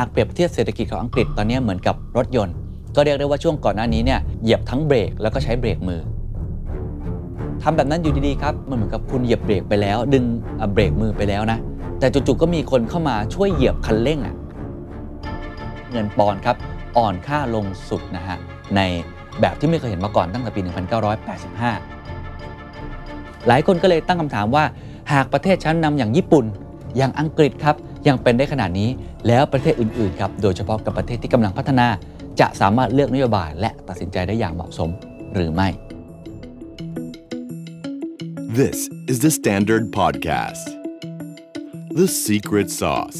ากเปรียบเทียบเศรษฐกิจของอังกฤษตอนนี้เหมือนกับรถยนต์ ก็เรียกได้ว่าช่วงก่อนหน้านี้เนี่ยเหยียบทั้งเบรกแล้วก็ใช้เบรกมือทำแบบนั้นอยู่ดีๆครับมันเหมือนกับคุณเหยียบเบรกไปแล้ว ดึงเบรกมือไปแล้วนะแต่จู่ๆก็มีคนเข้ามาช่วยเหยียบคันเร่งอะ่ะเงินปอนครับอ่อนค่าลงสุดนะฮะในแบบที่ไม่เคยเห็นมาก่อนตั้งแต่ปี 1985 หลายคนก็เลยตั้งคำถามว่า หากประเทศชั้นนำอย่างญี่ปุ่น อย่างอังกฤษครับ ยังเป็นได้ขนาดนี้ แล้วประเทศอื่นๆครับโดยเฉพาะกับประเทศที่กำลังพัฒนา จะสามารถเลือกนโยบายและตัดสินใจได้อย่างเหมาะสมหรือไม่ This is the Standard Podcast. The Secret Sauce.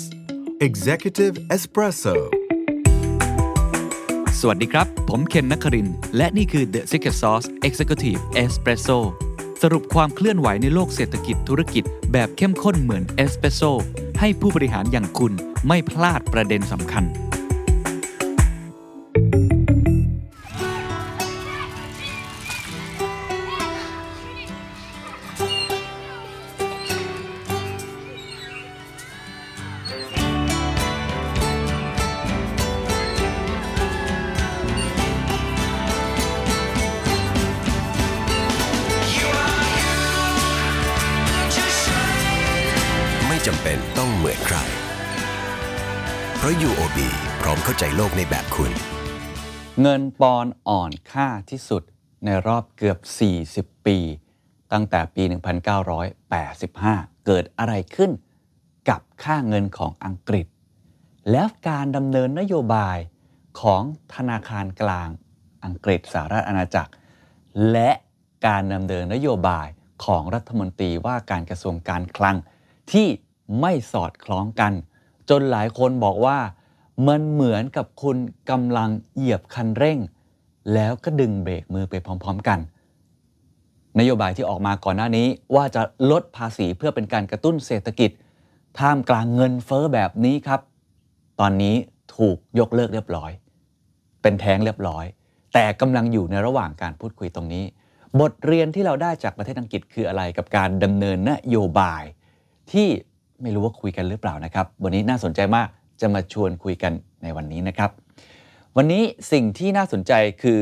Executive Espresso สวัสดีครับ ผมเคนนักคริน และนี่คือ The Secret Sauce Executive Espresso สรุปความเคลื่อนไหวในโลกเศรษฐกิจธุรกิจแบบเข้มข้นเหมือนเอสเปรสโซ ให้ผู้บริหารอย่างคุณไม่พลาดประเด็นสำคัญ จำเป็นต้องเหมือนใคร เพราะ UOB พร้อมเข้าใจโลกในแบบคุณ เงินปอนอ่อนค่าที่สุดในรอบเกือบ 40 ปี ตั้งแต่ปี 1985 เกิดอะไรขึ้นกับค่าเงินของอังกฤษ แล้วการดำเนินนโยบายของธนาคารกลางอังกฤษสหรัฐอาณาจักร และการดำเนินนโยบายของรัฐมนตรีว่าการกระทรวงการคลังที่ ไม่สอดคล้องกัน จนหลายคนบอกว่า มันเหมือนกับคุณกำลังเหยียบคันเร่ง แล้วก็ดึงเบรกมือไปพร้อม ๆ กัน นโยบายที่ออกมาก่อนหน้านี้ว่าจะลดภาษีเพื่อเป็นการกระตุ้นเศรษฐกิจ ท่ามกลางเงินเฟ้อแบบนี้ครับ ตอนนี้ถูกยกเลิกเรียบร้อย เป็นแท้งเรียบร้อย แต่กำลังอยู่ในระหว่างการพูดคุยตรงนี้ บทเรียนที่เราได้จากประเทศอังกฤษคืออะไรกับการดำเนินนโยบายที่ ไม่รู้ว่าคุยกันหรือเปล่านะครับ วันนี้น่าสนใจมากจะมาชวนคุยกันในวันนี้นะครับ วันนี้สิ่งที่น่าสนใจคือ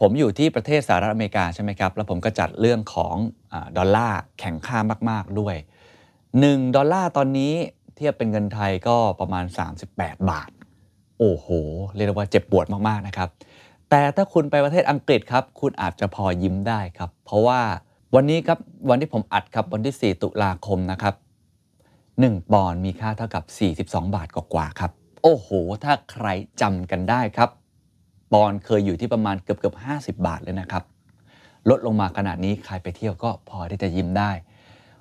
ผมอยู่ที่ประเทศสหรัฐอเมริกาใช่ไหมครับ แล้วผมก็จัดเรื่องของอดอลลาร์แข็งค่ามาก ๆด้วย 1 ดอลลาร์ตอนนี้เทียบเป็นเงินไทยก็ประมาณ 38 บาท โอ้โห เรียกว่าเจ็บปวดมาก ๆ นะครับ แต่ถ้าคุณไปประเทศอังกฤษครับ คุณอาจจะพอยิ้มได้ครับ เพราะว่าวันนี้ครับวันที่ผมอัดครับวันที่ 4 ตุลาคมนะครับ 1 ปอนด์มีค่าเท่ากับ 42 บาทกว่าๆครับ โอ้โห ถ้าใครจำกันได้ครับ ปอนด์เคยอยู่ที่ประมาณเกือบเกือบ50 บาทเลยนะครับ ลดลงมาขนาดนี้ใครไปเที่ยวก็พอที่จะยิ้มได้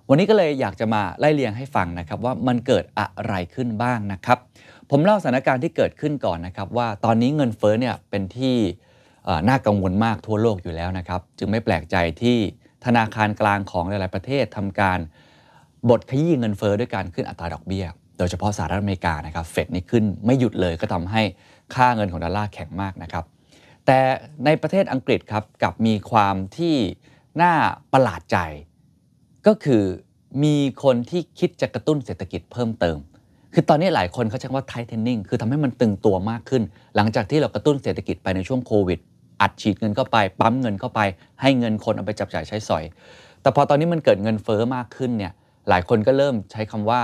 วันนี้ก็เลยอยากจะมาไล่เรียงให้ฟังนะครับว่ามันเกิดอะไรขึ้นบ้างนะครับ ผมเล่าสถานการณ์ที่เกิดขึ้นก่อนนะครับ ว่าตอนนี้เงินเฟ้อเนี่ยเป็นที่น่ากังวลมากทั่วโลกอยู่แล้วนะครับ จึงไม่แปลกใจที่ธนาคารกลางของหลาย ๆ ประเทศทำการ บทขยี้เงินเฟ้อด้วยการขึ้นอัตราดอกเบี้ย โดยเฉพาะสหรัฐอเมริกานะครับเฟดนี่ขึ้นไม่หยุดเลยก็ทำให้ค่าเงินของดอลลาร์แข็งมากนะครับแต่ในประเทศอังกฤษครับกับมีความที่น่าประหลาดใจ ก็คือมีคนที่คิดจะกระตุ้นเศรษฐกิจเพิ่มเติม คือตอนนี้หลายคนเขาใช้คำว่า tightening คือทำให้มันตึงตัวมากขึ้น หลังจากที่เรากระตุ้นเศรษฐกิจไปในช่วงโควิด อัดฉีดเงินเข้าไป ปั๊มเงินเข้าไป ให้เงินคนเอาไปจับจ่ายใช้สอย แต่พอตอนนี้มันเกิดเงินเฟ้อมากขึ้นเนี่ย หลายคนก็เริ่มใช้คำว่า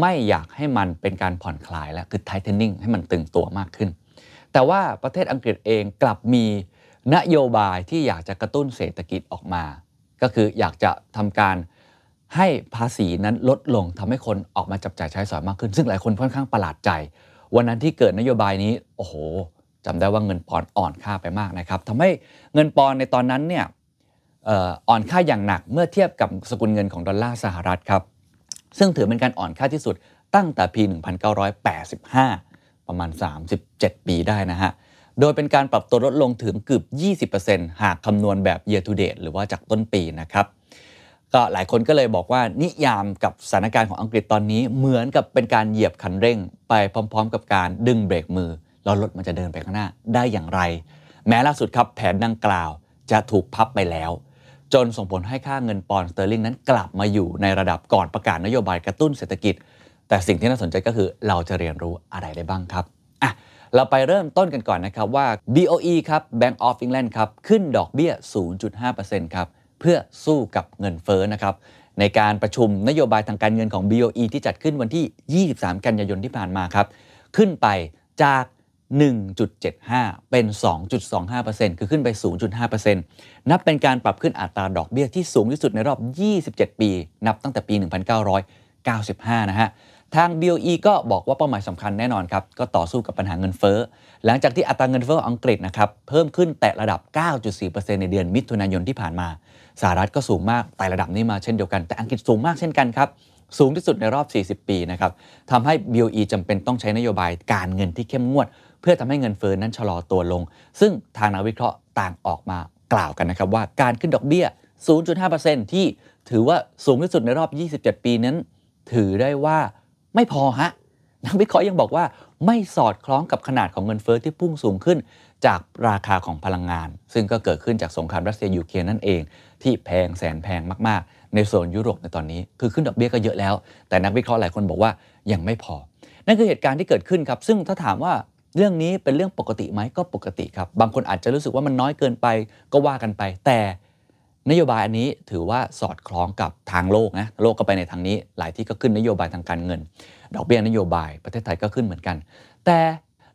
ไม่อยากให้มันเป็นการผ่อนคลายแล้วคือ tightening ให้มันตึงตัวมากขึ้น แต่ว่าประเทศอังกฤษเองกลับมีนโยบายที่อยากจะกระตุ้นเศรษฐกิจออกมา ก็คืออยากจะทำการให้ภาษีนั้นลดลงทำให้คนออกมาจับจ่ายใช้สอยมากขึ้น ซึ่งหลายคนค่อนข้างประหลาดใจ วันนั้นที่เกิดนโยบายนี้โอ้โหจำได้ว่าเงินปอนอ่อนค่าไปมากนะครับทำให้เงินปอนในตอนนั้นเนี่ย อ่อนค่าอย่างหนักเมื่อเทียบกับสกุลเงินของดอลลาร์สหรัฐครับ ซึ่งถือเป็นการอ่อนค่าที่สุดตั้งแต่ปี 1985 ประมาณ 37 ปีได้นะฮะ โดยเป็นการปรับตัวลดลงถึงเกือบ 20%หากคำนวณแบบ year to date หรือว่าจากต้นปีนะครับก็หลายคนก็เลยบอกว่านิยามกับสถานการณ์ของอังกฤษตอนนี้เหมือนกับเป็นการเหยียบคันเร่ง ไปพร้อม ๆ กับการดึงเบรกมือแล้วรถมันจะเดินไปข้างหน้าได้อย่างไร แม้ล่าสุดครับแผนดังกล่าวจะถูกพับไปแล้ว จนส่งผลให้ค่าเงินปอนด์สเตอร์ลิงนั้นกลับมาอยู่ในระดับก่อนประกาศนโยบายกระตุ้นเศรษฐกิจ แต่สิ่งที่น่าสนใจก็คือเราจะเรียนรู้อะไรได้บ้างครับอะเราไปเริ่มต้นกันก่อนนะครับว่า BOE ครับ Bank of England ครับขึ้นดอกเบี้ย 0.5%ครับเพื่อสู้กับเงินเฟ้อนะครับในการประชุมนโยบายทางการเงินของ BOE ที่จัดขึ้นวันที่ 23 กันยายนที่ผ่านมาครับ ขึ้นไปจาก 1.75 เป็น 2.25%คือขึ้นไป 0.5%นับเป็นการปรับขึ้นอัตราดอกเบี้ยที่สูงที่สุดในรอบ 27 ปี นับตั้งแต่ปี 1995 นะฮะ ทาง BOE ก็บอกว่าเป้าหมายสำคัญแน่นอนครับ ก็ต่อสู้กับปัญหาเงินเฟ้อ หลังจากที่อัตราเงินเฟ้ออังกฤษนะครับ เพิ่มขึ้นแตะระดับ 9.4%ในเดือนมิถุนายนที่ผ่านมาสหรัฐก็สูงมากไต่ระดับนี้มาเช่นเดียวกัน แต่อังกฤษสูงมากเช่นกันครับสูงที่สุดในรอบ 40 ปีนะครับทำให้ BOE จำเป็นต้องใช้นโยบายการเงินที่เข้มงวด เพื่อทำให้เงินเฟ้อนั้นชะลอตัวลง ซึ่งทางนักวิเคราะห์ต่างออกมากล่าวกันนะครับว่าการขึ้นดอกเบี้ย 0.5%ที่ถือว่าสูงที่สุดในรอบ 27 ปีนั้น ถือได้ว่าไม่พอฮะนักวิเคราะห์ยังบอกว่าไม่สอดคล้องกับขนาดของเงินเฟ้อที่พุ่งสูงขึ้น จากราคาของพลังงาน ซึ่งก็เกิดขึ้นจากสงครามรัสเซียยูเครนนั่นเอง ที่แพงแสนแพงมากๆ ในโซนยุโรปในตอนนี้ คือขึ้นดอกเบี้ยก็เยอะแล้ว แต่นักวิเคราะห์หลายคนบอกว่ายังไม่พอ นั่นคือเหตุการณ์ที่เกิดขึ้นครับ ซึ่งถ้าถามว่า เรื่องนี้เป็นเรื่องปกติไหมก็ปกติครับ บางคนอาจจะรู้สึกว่ามันน้อยเกินไปก็ว่ากันไป แต่นโยบายอันนี้ถือว่าสอดคล้องกับทางโลกนะโลกก็ไปในทางนี้ หลายที่ก็ขึ้นนโยบายทางการเงิน ดอกเบี้ยนโยบายประเทศไทยก็ขึ้นเหมือนกัน แต่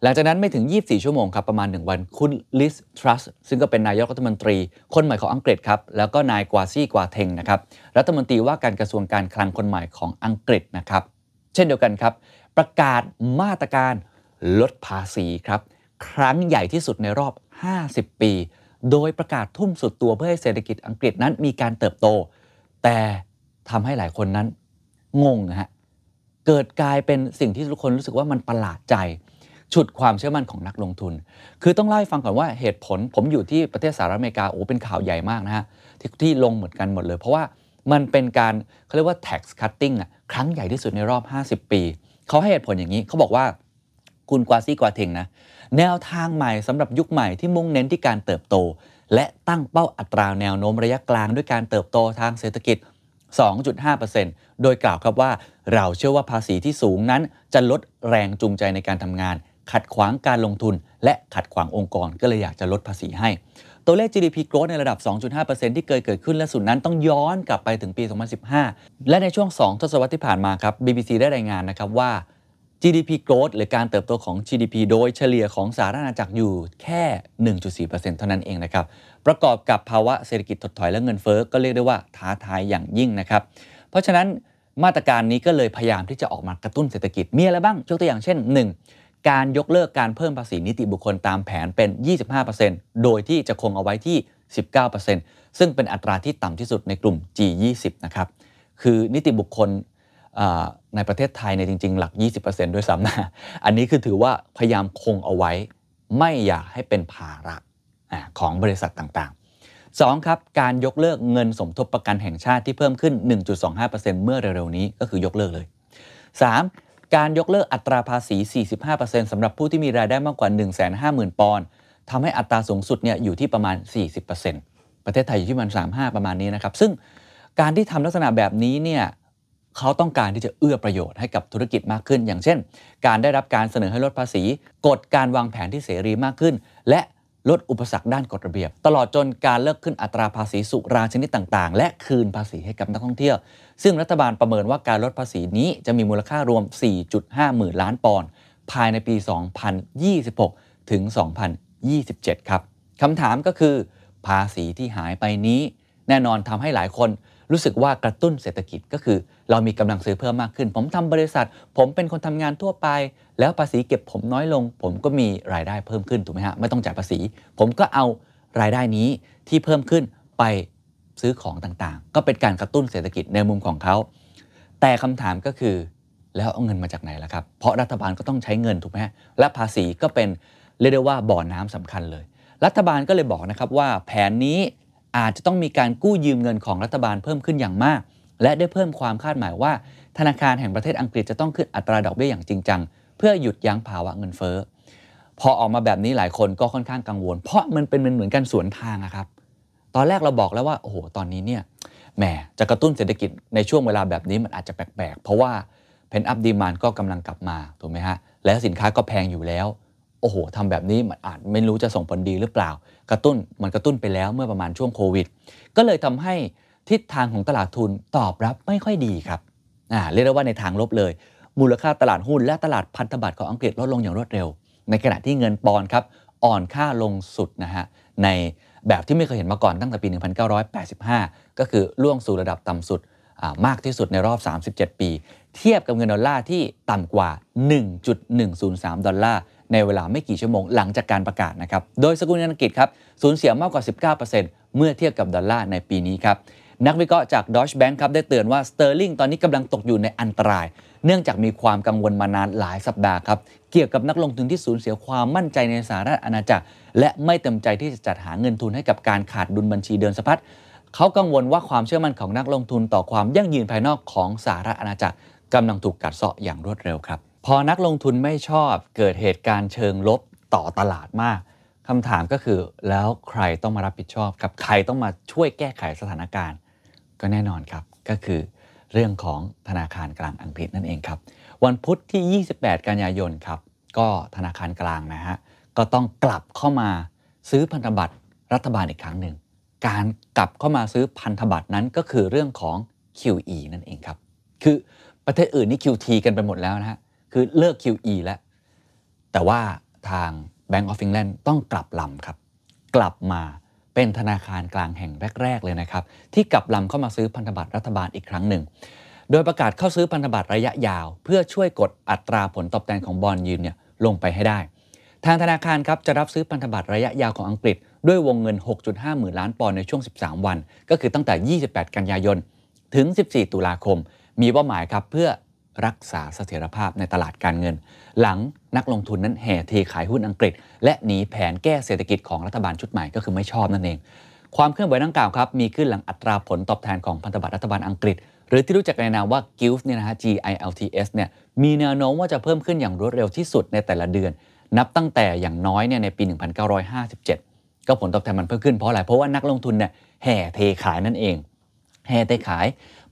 หลังจากนั้นไม่ถึง 24 ชั่วโมงครับ ประมาณ 1 วันคุณลิสทรัสซึ่งก็เป็นนายกรัฐมนตรี คนใหม่ของอังกฤษครับ แล้วก็นายกวาซี่กวาเทงนะครับรัฐมนตรีว่าการกระทรวงการคลังคนใหม่ของอังกฤษนะครับเช่นเดียวกันครับ ประกาศมาตรการ ลดภาษีครับ ครั้งใหญ่ที่สุดในรอบ 50 ปี โดยประกาศทุ่มสุดตัวเพื่อให้เศรษฐกิจอังกฤษนั้นมีการเติบโต แต่ทำให้หลายคนนั้นงงนะฮะเกิดกลายเป็นสิ่งที่ทุกคนรู้สึกว่ามันประหลาดใจ ฉุดความเชื่อมั่นของนักลงทุน คือต้องเล่าให้ฟังก่อนว่าเหตุผลผมอยู่ที่ประเทศสหรัฐอเมริกาโอ้เป็นข่าวใหญ่มากนะฮะที่ที่ลงเหมือนกันหมดเลย เพราะว่ามันเป็นการเขาเรียกว่า tax cutting อะครั้งใหญ่ที่สุดในรอบ 50 ปี เขาให้เหตุผลอย่างนี้เขาบอกว่า คุณกวาซี่กวาเทงนะแนวทางใหม่สำหรับยุคใหม่ที่มุ่งเน้นที่การเติบโต และตั้งเป้าอัตราแนวโน้มระยะกลางด้วยการเติบโตทางเศรษฐกิจ 2.5%โดยกล่าวครับว่าเราเชื่อว่าภาษีที่สูงนั้น จะลดแรงจูงใจในการทำงาน ขัดขวางการลงทุน และขัดขวางองค์กรก็เลยอยากจะลดภาษีให้ ตัวเลข GDP growth ในระดับ 2.5%ที่เคยเกิดขึ้นและสุดนั้นต้องย้อนกลับไปถึงปี 2015 และในช่วง 2 ทศวรรษที่ผ่านมาครับ BBC ได้รายงานนะครับว่า GDP growth หรือการเติบโตของ GDP โดยเฉลี่ยของสหรัฐอาณาจักรอยู่แค่ 1.4%เท่านั้นเองนะครับ ประกอบกับภาวะเศรษฐกิจถดถอยและเงินเฟ้อก็เรียกได้ว่าท้าทายอย่างยิ่งนะครับ เพราะฉะนั้นมาตรการนี้ก็เลยพยายามที่จะออกมากระตุ้นเศรษฐกิจ มีอะไรบ้าง ยกตัวอย่างเช่น 1. การยกเลิกการเพิ่มภาษีนิติบุคคลตามแผนเป็น 25%โดยที่จะคงเอาไว้ที่ 19%ซึ่งเป็นอัตราที่ต่ำที่สุดในกลุ่ม G20 นะครับ คือนิติบุคคล ในประเทศไทยในจริง ๆ หลัก 20%ด้วยซ้ำนะอันนี้คือถือว่าพยายามคงเอาไว้ ไม่อยากให้เป็นภาระของบริษัทต่างๆ 2. ครับ การยกเลิกเงินสมทบประกันแห่งชาติที่เพิ่มขึ้น 1.25%เมื่อเร็วๆนี้ก็คือยกเลิกเลย 3. การยกเลิกอัตราภาษี 45%สำหรับผู้ที่มีรายได้มากกว่า 150,000 ปอนด์ทำให้อัตราสูงสุดเนี่ยอยู่ที่ประมาณ 40%ประเทศไทยอยู่ที่ประมาณ35 ประมาณนี้นะครับ ซึ่งการที่ทำลักษณะแบบนี้เนี่ย เขาต้องการที่จะเอื้อประโยชน์ให้กับธุรกิจมากขึ้น อย่างเช่น การได้รับการเสนอให้ลดภาษี กฎการวางแผนที่เสรีมากขึ้น และลดอุปสรรคด้านกฎระเบียบ ตลอดจนการเลิกขึ้นอัตราภาษีสุราชนิดต่างๆ และคืนภาษีให้กับนักท่องเที่ยว ซึ่งรัฐบาลประเมินว่าการลดภาษีนี้จะมีมูลค่ารวม 4.5 หมื่นล้านปอนด์ภายในปี 2026 ถึง 2027 ครับคำถามก็คือ ภาษีที่หายไปนี้ แน่นอนทำให้หลายคน รู้สึกว่ากระตุ้นเศรษฐกิจก็คือ เรามีกำลังซื้อเพิ่มมากขึ้น ผมทำบริษัท ผมเป็นคนทำงานทั่วไป แล้วภาษีเก็บผมน้อยลง ผมก็มีรายได้เพิ่มขึ้นถูกไหมฮะไม่ต้องจ่ายภาษี ผมก็เอารายได้นี้ที่เพิ่มขึ้นไปซื้อของต่างๆ ก็เป็นการกระตุ้นเศรษฐกิจในมุมของเขา แต่คำถามก็คือแล้วเอาเงินมาจากไหนล่ะครับ เพราะรัฐบาลก็ต้องใช้เงินถูกไหมและภาษีก็เป็นเรียกได้ว่าบ่อน้ำสำคัญเลย รัฐบาลก็เลยบอกนะครับว่าแผนนี้ อาจจะต้องมีการกู้ยืมเงินของรัฐบาลเพิ่มขึ้นอย่างมาก และได้เพิ่มความคาดหมายว่า ธนาคารแห่งประเทศอังกฤษจะต้องขึ้นอัตราดอกเบี้ยอย่างจริงจัง เพื่อหยุดยั้งภาวะเงินเฟ้อพอออกมาแบบนี้หลายคนก็ค่อนข้างกังวล เพราะมันเป็นเหมือนกันสวนทางครับ ตอนแรกเราบอกแล้วว่าโอ้โหตอนนี้เนี่ยแหมจะกระตุ้นเศรษฐกิจในช่วงเวลาแบบนี้มันอาจจะแปลกๆ เพราะว่าเพนอัพดีมานก็กำลังกลับมาถูกไหมฮะและสินค้าก็แพงอยู่แล้ว โอ้โหทำแบบนี้มันอาจไม่รู้จะส่งผลดีหรือเปล่า กระตุ้นมันกระตุ้นไปแล้วเมื่อประมาณช่วงโควิด ก็เลยทำให้ทิศทางของตลาดทุนตอบรับไม่ค่อยดีครับอ่าเรียกได้ว่าในทางลบเลย มูลค่าตลาดหุ้นและตลาดพันธบัตรของอังกฤษลดลงอย่างรวดเร็ว ในขณะที่เงินปอนด์ครับอ่อนค่าลงสุดนะฮะในแบบที่ไม่เคยเห็นมาก่อนตั้งแต่ปี 1985 ก็คือร่วงสู่ระดับต่ำสุดมากที่สุดในรอบ 37 ปี เทียบกับเงินดอลลาร์ที่ต่ำกว่า 1.103 ดอลลาร์ ในเวลาไม่กี่ชั่วโมงหลังจากการประกาศนะครับ โดยสกุลเงินอังกฤษครับสูญเสียมากกว่า 19%เมื่อเทียบกับดอลลาร์ในปีนี้ครับนักวิเคราะห์จาก Deutsche Bank ครับได้เตือนว่าสเตอร์ลิงตอนนี้กำลังตกอยู่ในอันตราย เนื่องจากมีความกังวลมานานหลายสัปดาห์ครับ เกี่ยวกับนักลงทุนที่สูญเสียความมั่นใจในสหรัฐอาณาจักร และไม่เต็มใจที่จะจัดหาเงินทุนให้กับการขาดดุลบัญชีเดินสะพัดเขากังวลว่าความเชื่อมั่นของนักลงทุนต่อความยั่งยืนภายนอกของสหรัฐอาณาจักรกำลังถูกกัดเซาะอย่างรวดเร็วครับ พอนักลงทุนไม่ชอบเกิดเหตุการณ์เชิงลบต่อตลาดมากคำถามก็คือแล้วใครต้องมารับผิดชอบครับใครต้องมาช่วยแก้ไขสถานการณ์ ก็แน่นอนครับก็คือเรื่องของธนาคารกลางอังกฤษนั่นเองครับ วันพุธที่ 28 กันยายนครับ ก็ธนาคารกลางนะฮะก็ต้องกลับเข้ามาซื้อพันธบัตรรัฐบาลอีกครั้งหนึ่ง การกลับเข้ามาซื้อพันธบัตรนั้นก็คือเรื่องของ QE นั่นเองครับ คือประเทศอื่นนี่ QT กันไปหมดแล้วนะฮะ คือเลิก QE แล้ว แต่ว่าทาง Bank of England ต้องกลับลำครับ กลับมาเป็นธนาคารกลางแห่งแรก ๆ เลยนะครับ ที่กลับลำเข้ามาซื้อพันธบัตรรัฐบาลอีกครั้งหนึ่ง โดยประกาศเข้าซื้อพันธบัตรระยะยาว เพื่อช่วยกดอัตราผลตอบแทนของบอลยืนเนี่ยลงไปให้ได้ ทางธนาคารครับจะรับซื้อพันธบัตรระยะยาวของอังกฤษ ด้วยวงเงิน 6.5 หมื่นล้านปอนด์ในช่วง 13 วัน ก็คือตั้งแต่ 28 กันยายนถึง 14 ตุลาคม มีเป้าหมายครับเพื่อ รักษาเสถียรภาพในตลาดการเงิน หลังนักลงทุนนั้นแห่เทขายหุ้นอังกฤษ และหนีแผนแก้เศรษฐกิจของรัฐบาลชุดใหม่ก็คือไม่ชอบนั่นเอง ความเคลื่อนไหวดังกล่าวครับมีขึ้นหลังอัตราผลตอบแทนของพันธบัตรรัฐบาลอังกฤษ หรือที่รู้จักในนามว่า GILT เนี่ยนะฮะ GILTS เนี่ยมีแนวโน้มว่าจะเพิ่มขึ้นอย่างรวดเร็วที่สุดในแต่ละเดือน นับตั้งแต่อย่างน้อยเนี่ยในปี 1957 ก็ผลตอบแทนมันเพิ่มขึ้นเพราะอะไรเพราะว่านักลงทุนเนี่ยแห่เทขายนั่นเองแห่เทขาย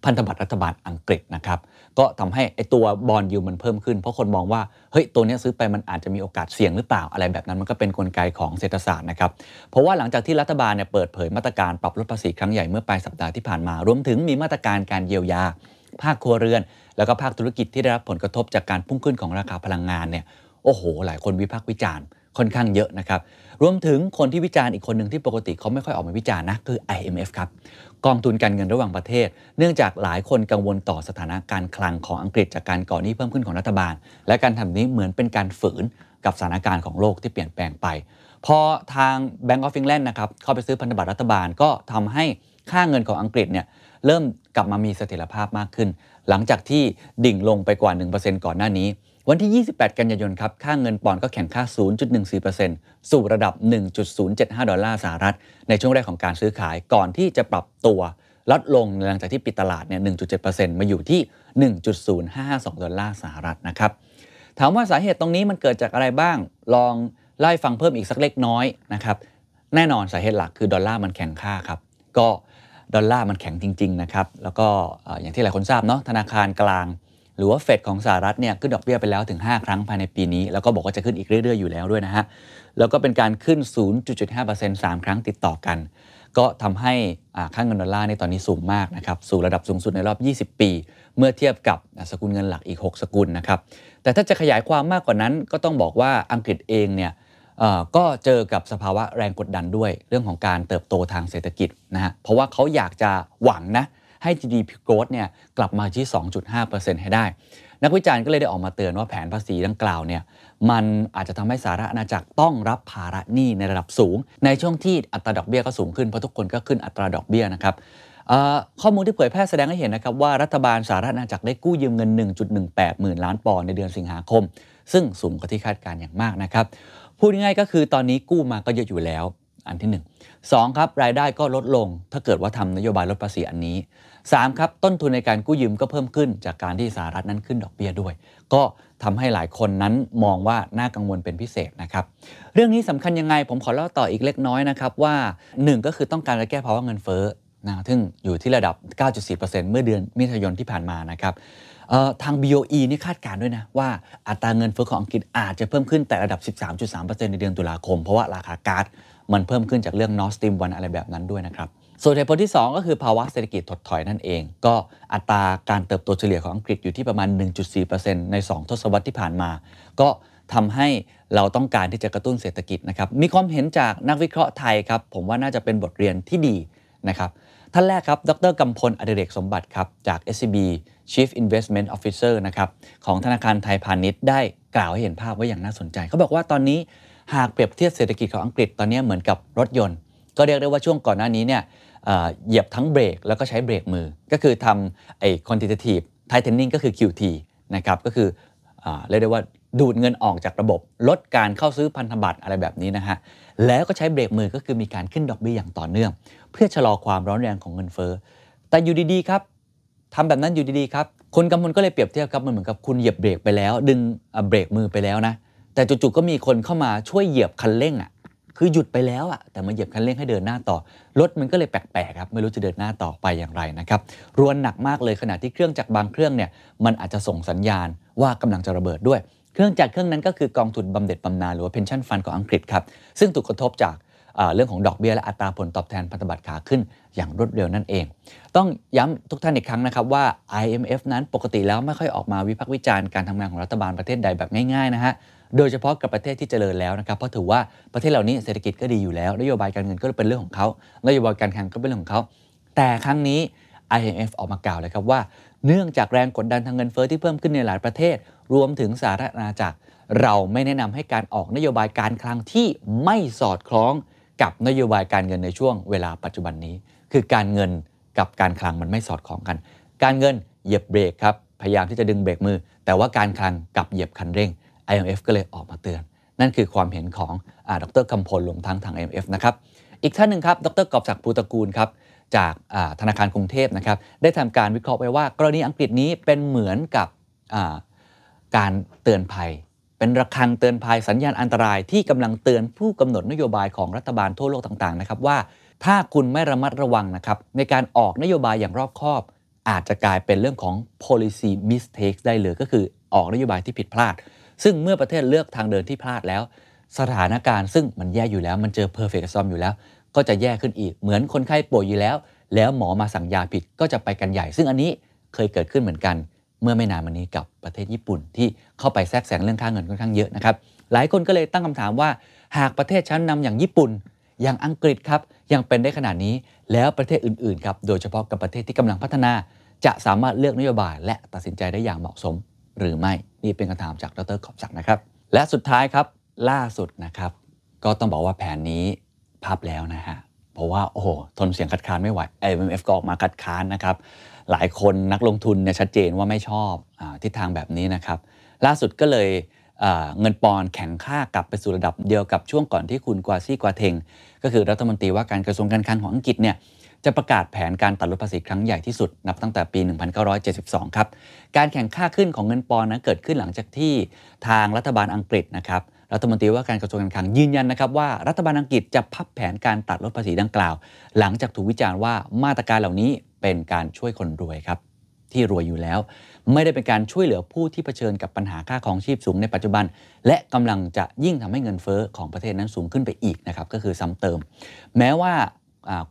พันธบัตรรัฐบาลอังกฤษนะครับ ก็ทำให้ไอตัวบอลยูมันเพิ่มขึ้น เพราะคนมองว่าเฮ้ยตัวนี้ซื้อไปมันอาจจะมีโอกาสเสี่ยงหรือเปล่าอะไรแบบนั้นมันก็เป็นนกลไกของเศรษฐศาสตร์นะครับเพราะว่าหลังจากที่รัฐบาลเนี่ยเปิดเผยมาตรการปรับลดภาษีครั้งใหญ่เมื่อปลายสัปดาห์ที่ผ่านมารวมถึงมีมาตรการการเยียวยา ภาคครัวเรือน แล้วก็ภาคธุรกิจที่ได้รับผลกระทบจากการพุ่งขึ้นของราคาพลังงานเนี่ยโอ้โห หลายคนวิพากษ์วิจารณ์ค่อนข้างเยอะนะครับ รวมถึงคนที่วิจารณ์อีกคนหนึ่งที่ปกติเขาไม่ค่อยออกมาวิจารณ์นะคือ IMF ครับ กองทุนการเงินระหว่างประเทศ เนื่องจากหลายคนกังวลต่อสถานะการคลังของอังกฤษจากการก่อหนี้เพิ่มขึ้นของรัฐบาล และการทำนี้เหมือนเป็นการฝืนกับสถานการณ์ของโลกที่เปลี่ยนแปลงไปพอทาง Bank of England นะครับเข้าไปซื้อพันธบัตรรัฐบาลก็ทำให้ค่าเงินของอังกฤษเนี่ยเริ่มกลับมามีเสถียรภาพมากขึ้น หลังจากที่ดิ่งลงไปกว่า 1%ก่อนหน้านี้ วันที่ 28 กันยายนครับ ค่าเงินปอนด์ก็แข่งค่า 0.14%สู่ระดับ 1.075 ดอลลาร์สหรัฐ ในช่วงแรกของการซื้อขายก่อนที่จะปรับตัวลดลงหลังจากที่ปิดตลาดเนี่ย 1.7%มาอยู่ที่ 1.0552 ดอลลาร์สหรัฐนะครับ ถามว่าสาเหตุตรงนี้มันเกิดจากอะไรบ้าง ลองไล่ฟังเพิ่มอีกสักเล็กน้อยนะครับ แน่นอนสาเหตุหลักคือดอลลาร์มันแข็งค่าครับ ก็ดอลลาร์มันแข็งจริง ๆ นะครับ แล้วก็อย่างที่หลายคนทราบเนาะธนาคารกลาง หรือว่าเฟดของสหรัฐเนี่ยขึ้นดอกเบี้ยไปแล้วถึง 5 ครั้งภายในปีนี้ แล้วก็บอกว่าจะขึ้นอีกเรื่อยๆอยู่แล้วด้วยนะฮะ แล้วก็เป็นการขึ้น 0.75% 3 ครั้งติดต่อกัน ก็ทำให้ค่าเงินดอลลาร์ในตอนนี้สูงมากนะครับ สู่ระดับสูงสุดในรอบ 20 ปี เมื่อเทียบกับสกุลเงินหลักอีก 6 สกุลนะครับ แต่ถ้าจะขยายความมากกว่านั้น ก็ต้องบอกว่าอังกฤษเองเนี่ยก็เจอกับสภาวะแรงกดดันด้วยเรื่องของการเติบโตทางเศรษฐกิจนะฮะ เพราะว่าเขาอยากจะหวังนะ ให้ GDP growth เนี่ยกลับมาที่ 2.5%ให้ได้ นักวิจารณ์ก็เลยได้ออกมาเตือนว่าแผนภาษีดังกล่าวเนี่ยมันอาจจะทำให้สาธารณจักรต้องรับภาระหนี้ในระดับสูง ในช่วงที่อัตราดอกเบี้ยก็สูงขึ้นเพราะทุกคนก็ขึ้นอัตราดอกเบี้ยนะครับข้อมูลที่เผยแพร่แสดงให้เห็นนะครับว่ารัฐบาลสาธารณจักรได้กู้ยืมเงิน 1.18 หมื่นล้านปอนด์ในเดือนสิงหาคม ซึ่งสูงกว่าที่คาดการณ์อย่างมากนะครับ พูดง่ายๆก็คือตอนนี้กู้มาก็เยอะอยู่แล้ว อันที่ 1 2 ครับรายได้ก็ลดลง ถ้าเกิดว่าทำนโยบายลดภาษีอันนี้ 3 ครับต้นทุนในการกู้ยืมก็เพิ่มขึ้น จากการที่สหรัฐนั้นขึ้นดอกเบี้ยด้วย ก็ทำให้หลายคนนั้นมองว่าน่ากังวลเป็นพิเศษนะครับเรื่องนี้สำคัญยังไงผมขอเล่าต่ออีกเล็กน้อยนะครับว่า 1 ก็คือต้องการจะแก้ภาวะเงินเฟ้อ นะซึ่งอยู่ที่ระดับ 9.4%เมื่อเดือนมิถุนายนที่ผ่านมานะครับทาง BOE นี่คาดการณ์ด้วยนะ ว่าอัตราเงินเฟ้อของอังกฤษอาจจะเพิ่มขึ้นแต่ระดับ 13.3%ในเดือนตุลาคม เพราะว่าราคาก๊าซมันเพิ่มขึ้นจากเรื่อง Nord Stream 1อะไรแบบนั้นด้วยนะครับ ส่วนเหตุผลที่ 2 ก็คือภาวะเศรษฐกิจถดถอยนั่นเอง ก็อัตราการเติบโตเฉลี่ยของอังกฤษอยู่ที่ประมาณ 1.4%ใน 2 ทศวรรษที่ผ่านมา ก็ทำให้เราต้องการที่จะกระตุ้นเศรษฐกิจนะครับ มีความเห็นจากนักวิเคราะห์ไทยครับ ผมว่าน่าจะเป็นบทเรียนที่ดีนะครับ ท่านแรกครับ ดรกำพลอดิเรกสมบัติครับจาก SCB Chief Investment Officer นะครับของธนาคารไทยพาณิชย์ได้กล่าวให้เห็นภาพไว้อย่างน่าสนใจ เขาบอกว่าตอนนี้หากเปรียบเทียบเศรษฐกิจของอังกฤษตอนนี้เหมือนกับรถยนต์ ก็เรียกได้ว่าช่วงก่อนหน้านี้เนี่ยเหยียบทั้งเบรกแล้วก็ใช้เบรกมือ ก็คือทำไอ้ quantitative tightening ก็คือ QT นะครับก็คืออเรียกได้ว่าดูดเงินออกจากระบบ ลดการเข้าซื้อพันธบัตรอะไรแบบนี้นะฮะ แล้วก็ใช้เบรกมือก็คือมีการขึ้นดอกเบี้ยอย่างต่อเนื่อง เพื่อชะลอความร้อนแรงของเงินเฟ้อแต่อยู่ดีๆครับทำแบบนั้นอยู่ดีๆครับคุณกำมลก็เลยเปรียบเทียบครับมันเหมือนกับคุณเหยียบเบรกไปแล้ว ดึงเบรกมือไปแล้วนะแต่จู่ๆก็มีคนเข้ามาช่วยเหยียบคันเร่งอะคือหยุดไปแล้วอะแต่มาเหยียบคันเร่งให้เดินหน้าต่อรถมันก็เลยแปลกๆครับไม่รู้จะเดินหน้าต่อไปอย่างไรนะครับรวนหนักมากเลยขณะที่เครื่องจักรบางเครื่องเนี่ยมันอาจจะส่งสัญญาณว่ากำลังจะระเบิดด้วย เครื่องจักรเครื่องนั้นก็คือกองทุนบำเหน็จบำนาญหรือว่า pension fund ของอังกฤษครับซึ่งถูกกระทบจากเรื่องของดอกเบี้ยและอัตราผลตอบแทนพันธบัตรขาขึ้นอย่างรวดเร็วนั่นเอง ต้องย้ำทุกท่านอีกครั้งนะครับว่า IMF นั้นปกติแล้วไม่ค่อยออกมาวิพากษ์วิจารณ์การทำงานของรัฐบาลประเทศใดแบบง่ายๆนะฮะโดยเฉพาะกับประเทศที่เจริญแล้วนะครับเพราะถือว่าประเทศเหล่านี้เศรษฐกิจก็ดีอยู่แล้วนโยบายการเงินก็เป็นเรื่องของเขานโยบายการคลังก็เป็นเรื่องของเขาแต่ครั้งนี้ IMF ออกมากล่าวเลยครับว่า เนื่องจากแรงกดดันทางเงินเฟ้อที่เพิ่มขึ้นในหลายประเทศ รวมถึงสหรัฐอาณาจักร เราไม่แนะนำให้การออกนโยบายการคลังที่ไม่สอดคล้องกับนโยบายการเงินในช่วงเวลาปัจจุบันนี้ คือการเงินกับการคลังมันไม่สอดคล้องกัน การเงินเหยียบเบรกครับพยายามที่จะดึงเบรกมือ แต่ว่าการคลังกับเหยียบคันเร่ง IMF ก็เลยออกมาเตือน นั่นคือความเห็นของอดรคำพลรวมทั้งทาง IMF นะครับอีกท่านหนึ่งครับดรกอบศักดิ์ภูตระกูลครับจากธนาคารกรุงเทพนะครับได้ทำการวิเคราะห์ไว้ว่ากรณีอังกฤษนี้เป็นเหมือนกับ การเตือนภัย เป็นระฆังเตือนภัยสัญญาณอันตรายที่กำลังเตือนผู้กำหนดนโยบายของรัฐบาลทั่วโลกต่างๆนะครับว่า ถ้าคุณไม่ระมัดระวังนะครับในการออกนโยบายอย่างรอบคอบ อาจจะกลายเป็นเรื่องของ policy mistakes ได้เลยก็คือออกนโยบายที่ผิดพลาด ซึ่งเมื่อประเทศเลือกทางเดินที่พลาดแล้ว สถานการณ์ซึ่งมันแย่อยู่แล้วมันเจอ perfect storm อยู่แล้ว ก็จะแย่ขึ้นอีกเหมือนคนไข้ป่วยอยู่แล้ว แล้วหมอมาสั่งยาผิดก็จะไปกันใหญ่ ซึ่งอันนี้เคยเกิดขึ้นเหมือนกัน เมื่อไม่นานมานี้กับประเทศญี่ปุ่นที่เข้าไปแทรกแซงเรื่องค่าเงินค่อนข้างเยอะนะครับหลายคนก็เลยตั้งคำถามว่า หากประเทศชั้นนำอย่างญี่ปุ่น อย่างอังกฤษครับยังเป็นได้ขนาดนี้แล้วประเทศอื่นๆครับโดยเฉพาะกับประเทศที่กำลังพัฒนา จะสามารถเลือกนโยบาย และตัดสินใจได้อย่างเหมาะสม หรือไม่นี่เป็นคำถามจากดรขอบศักดิ์นะครับและสุดท้ายครับล่าสุดนะครับ ก็ต้องบอกว่าแผนนี้พับแล้วนะฮะเพราะว่าโอ้โหทนเสียงคัดค้านไม่ไหว IMF ก็ออกมาคัดค้านนะครับ หลายคนนักลงทุนเนี่ยชัดเจนว่าไม่ชอบอทิศทางแบบนี้นะครับ ล่าสุดก็เลยเงินปอนแข็งค่ากลับไปสู่ระดับเดียวกับช่วงก่อนที่คุณกวาซี่กวาเทง ก็คือรัฐมนตรีว่าการกระทรวงการคลังของอังกฤษเนี่ยจะประกาศแผนการตัดลดภาษีครั้งใหญ่ที่สุดนับตั้งแต่ปี 1972 ครับ การแข่งค่าขึ้นของเงินปอนด์นั้นเกิดขึ้นหลังจากที่ทางรัฐบาลอังกฤษนะครับ รัฐมนตรีว่าการกระทรวงการคลังยืนยันนะครับว่ารัฐบาลอังกฤษจะพับแผนการตัดลดภาษีดังกล่าว หลังจากถูกวิจารณ์ว่ามาตรการเหล่านี้เป็นการช่วยคนรวยครับที่รวยอยู่แล้ว ไม่ได้เป็นการช่วยเหลือผู้ที่เผชิญกับปัญหาค่าของชีพสูงในปัจจุบัน และกำลังจะยิ่งทำให้เงินเฟ้อของประเทศนั้นสูงขึ้นไปอีกนะครับก็คือซ้ำเติม แม้ว่า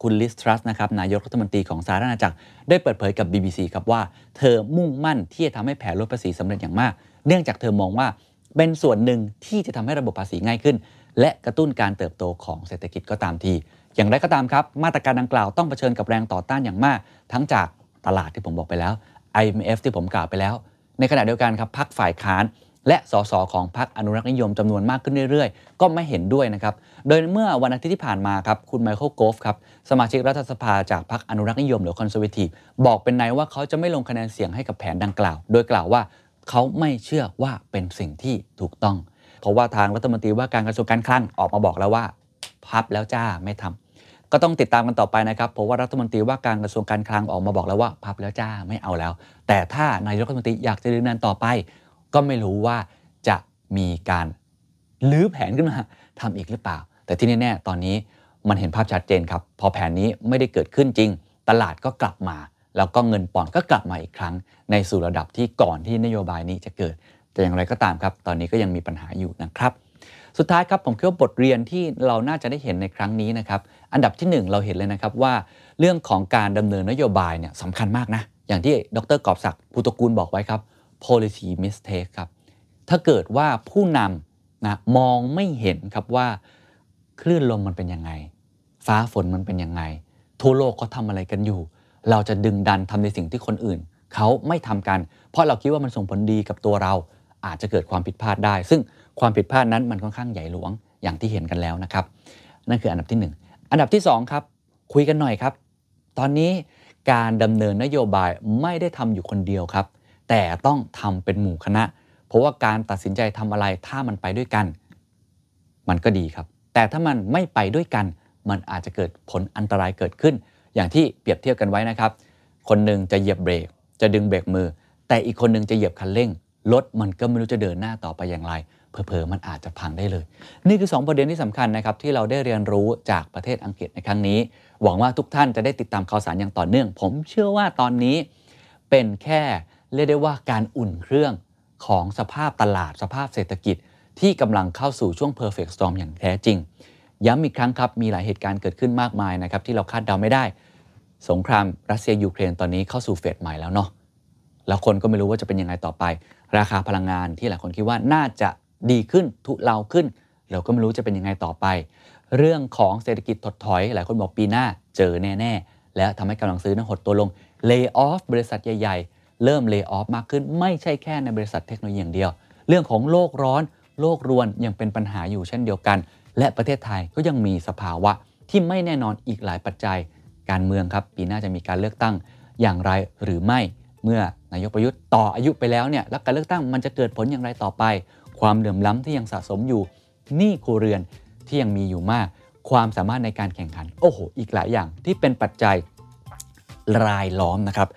คุณลิสทรัสนะครับนายกรัฐมนตรีของสหรัฐอาณาจักรได้เปิดเผยกับ BBC ครับว่า เธอมุ่งมั่นที่จะทำให้แผนลดภาษีสำเร็จอย่างมาก เนื่องจากเธอมองว่า เป็นส่วนหนึ่งที่จะทำให้ระบบภาษีง่ายขึ้น และกระตุ้นการเติบโตของเศรษฐกิจก็ตามที อย่างไรก็ตามครับ มาตรการดังกล่าวต้องเผชิญกับแรงต่อต้านอย่างมาก ทั้งจากตลาดที่ผมบอกไปแล้ว IMF ที่ผมกล่าวไปแล้ว ในขณะเดียวกันครับพรรคฝ่ายค้านและสสของพรรคอนุรักษ์นิยมจำนวนมากขึ้นเรื่อยๆ ก็ไม่เห็นด้วยนะครับ โดยเมื่อวันอาทิตย์ที่ผ่านมาครับคุณไมเคิลโกฟครับสมาชิกรัฐสภาจากพรรคอนุรักษ์นิยมหรือ Conservative บอกเป็นนัยว่าเขาจะไม่ลงคะแนนเสียงให้กับแผนดังกล่าว โดยกล่าวว่า เขาไม่เชื่อว่าเป็นสิ่งที่ถูกต้อง เพราะว่าทางรัฐมนตรีว่าการกระทรวงการคลังออกมาบอกแล้วว่า พับแล้วจ้าไม่ทำก็ต้องติดตามกันต่อไปนะครับเพราะว่ารัฐมนตรีว่าการกระทรวงการคลังออกมาบอกแล้วว่า พับแล้วจ้าไม่เอาแล้ว แต่ถ้านายกรัฐมนตรีอยากจะดำเนินต่อไป ก็ไม่รู้ว่าจะมีการลื้อแผนขึ้นมาทำอีกหรือเปล่า แต่ที่แน่ๆตอนนี้มันเห็นภาพชัดเจนครับ พอแผนนี้ไม่ได้เกิดขึ้นจริง ตลาดก็กลับมา แล้วก็เงินปอนด์ก็กลับมาอีกครั้ง ในสู่ระดับที่ก่อนที่นโยบายนี้จะเกิด แต่อย่างไรก็ตามครับ ตอนนี้ก็ยังมีปัญหาอยู่นะครับ สุดท้ายครับผมคิดว่าบทเรียนที่เราน่าจะได้เห็นในครั้งนี้นะครับ อันดับที่ 1 เราเห็นเลยนะครับว่า เรื่องของการดำเนินนโยบายเนี่ยสำคัญมากนะ อย่างที่ดรกอบศักดิ์ภูตกูลบอกไว้ครับ policy mistake ครับ ถ้าเกิดว่าผู้นำนะมองไม่เห็นครับว่าคลื่นลมมันเป็นยังไง ฟ้าฝนมันเป็นยังไง ทั่วโลกเขาทำอะไรกันอยู่ เราจะดึงดันทำในสิ่งที่คนอื่น เขาไม่ทำกัน เพราะเราคิดว่ามันส่งผลดีกับตัวเรา อาจจะเกิดความผิดพลาดได้ ซึ่งความผิดพลาดนั้นมันค่อนข้างใหญ่หลวงอย่างที่เห็นกันแล้วนะครับ นั่นคืออันดับที่ 1 อันดับที่2ครับคุยกันหน่อยครับ ตอนนี้การดำเนินนโยบายไม่ได้ทำอยู่คนเดียวครับ แต่ต้องทำเป็นหมู่คณะ เพราะว่าการตัดสินใจทำอะไรถ้ามันไปด้วยกัน มันก็ดีครับ แต่ถ้ามันไม่ไปด้วยกัน มันอาจจะเกิดผลอันตรายเกิดขึ้น อย่างที่เปรียบเทียบกันไว้นะครับ คนหนึ่งจะเหยียบเบรก จะดึงเบรกมือ แต่อีกคนหนึ่งจะเหยียบคันเร่งรถมันก็ไม่รู้จะเดินหน้าต่อไปอย่างไรเผลอๆมันอาจจะพังได้เลย นี่คือ 2 ประเด็นที่สำคัญนะครับที่เราได้เรียนรู้จากประเทศอังกฤษในครั้งนี้ หวังว่าทุกท่านจะได้ติดตามข่าวสารอย่างต่อเนื่อง ผมเชื่อว่าตอนนี้เป็นแค่เรียกได้ว่าการอุ่นเครื่องของสภาพตลาดสภาพเศรษฐกิจ ที่กำลังเข้าสู่ช่วง perfect storm อย่างแท้จริง ย้ำอีกครั้งครับมีหลายเหตุการณ์เกิดขึ้นมากมายนะครับที่เราคาดเดาไม่ได้ สงครามรัสเซียยูเครนตอนนี้เข้าสู่เฟสใหม่แล้วเนาะแล้วคนก็ไม่รู้ว่าจะเป็นยังไงต่อไป ราคาพลังงานที่หลายคนคิดว่าน่าจะดีขึ้นทุเลาขึ้น เราก็ไม่รู้จะเป็นยังไงต่อไป เรื่องของเศรษฐกิจถดถอย หลายคนบอกปีหน้าเจอแน่ ๆ แล้วทำให้กำลังซื้อนั้นหดตัวลง lay off บริษัทใหญ่ ๆ เริ่ม lay off มากขึ้น ไม่ใช่แค่ในบริษัทเทคโนโลยีอย่างเดียว เรื่องของโลกร้อน โลกรวนยังเป็นปัญหาอยู่เช่นเดียวกัน และประเทศไทยก็ยังมีสภาวะที่ไม่แน่นอนอีกหลายปัจจัย การเมืองครับ ปีหน้าจะมีการเลือกตั้งอย่างไรหรือไม่เมื่อนายกประยุทธ์ต่ออายุไปแล้วเนี่ยแล้วการเลือกตั้งมันจะเกิดผลอย่างไรต่อไป ความเหลื่อมล้ำที่ยังสะสมอยู่หนี้ครัวเรือนที่ยังมีอยู่มาก ความสามารถในการแข่งขัน โอ้โห อีกหลายอย่างที่เป็นปัจจัยรายล้อมนะครับ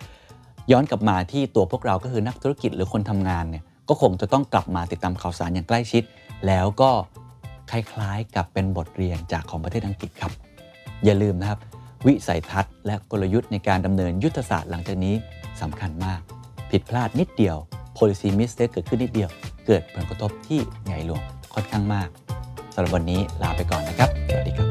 ย้อนกลับมาที่ตัวพวกเราก็คือนักธุรกิจหรือคนทำงานเนี่ยก็คงจะต้องกลับมาติดตามข่าวสารอย่างใกล้ชิด แล้วก็คล้ายๆกับเป็นบทเรียนจากของประเทศอังกฤษครับ อย่าลืมนะครับ วิสัยทัศน์ และกลยุทธ์ในการดำเนินยุทธศาสตร์หลังจากนี้สำคัญมาก ผิดพลาดนิดเดียว policy mistake เกิดขึ้นนิดเดียว เกิดผลกระทบที่ใหญ่หลวงค่อนข้างมากสำหรับวันนี้ลาไปก่อนนะครับ สวัสดีครับ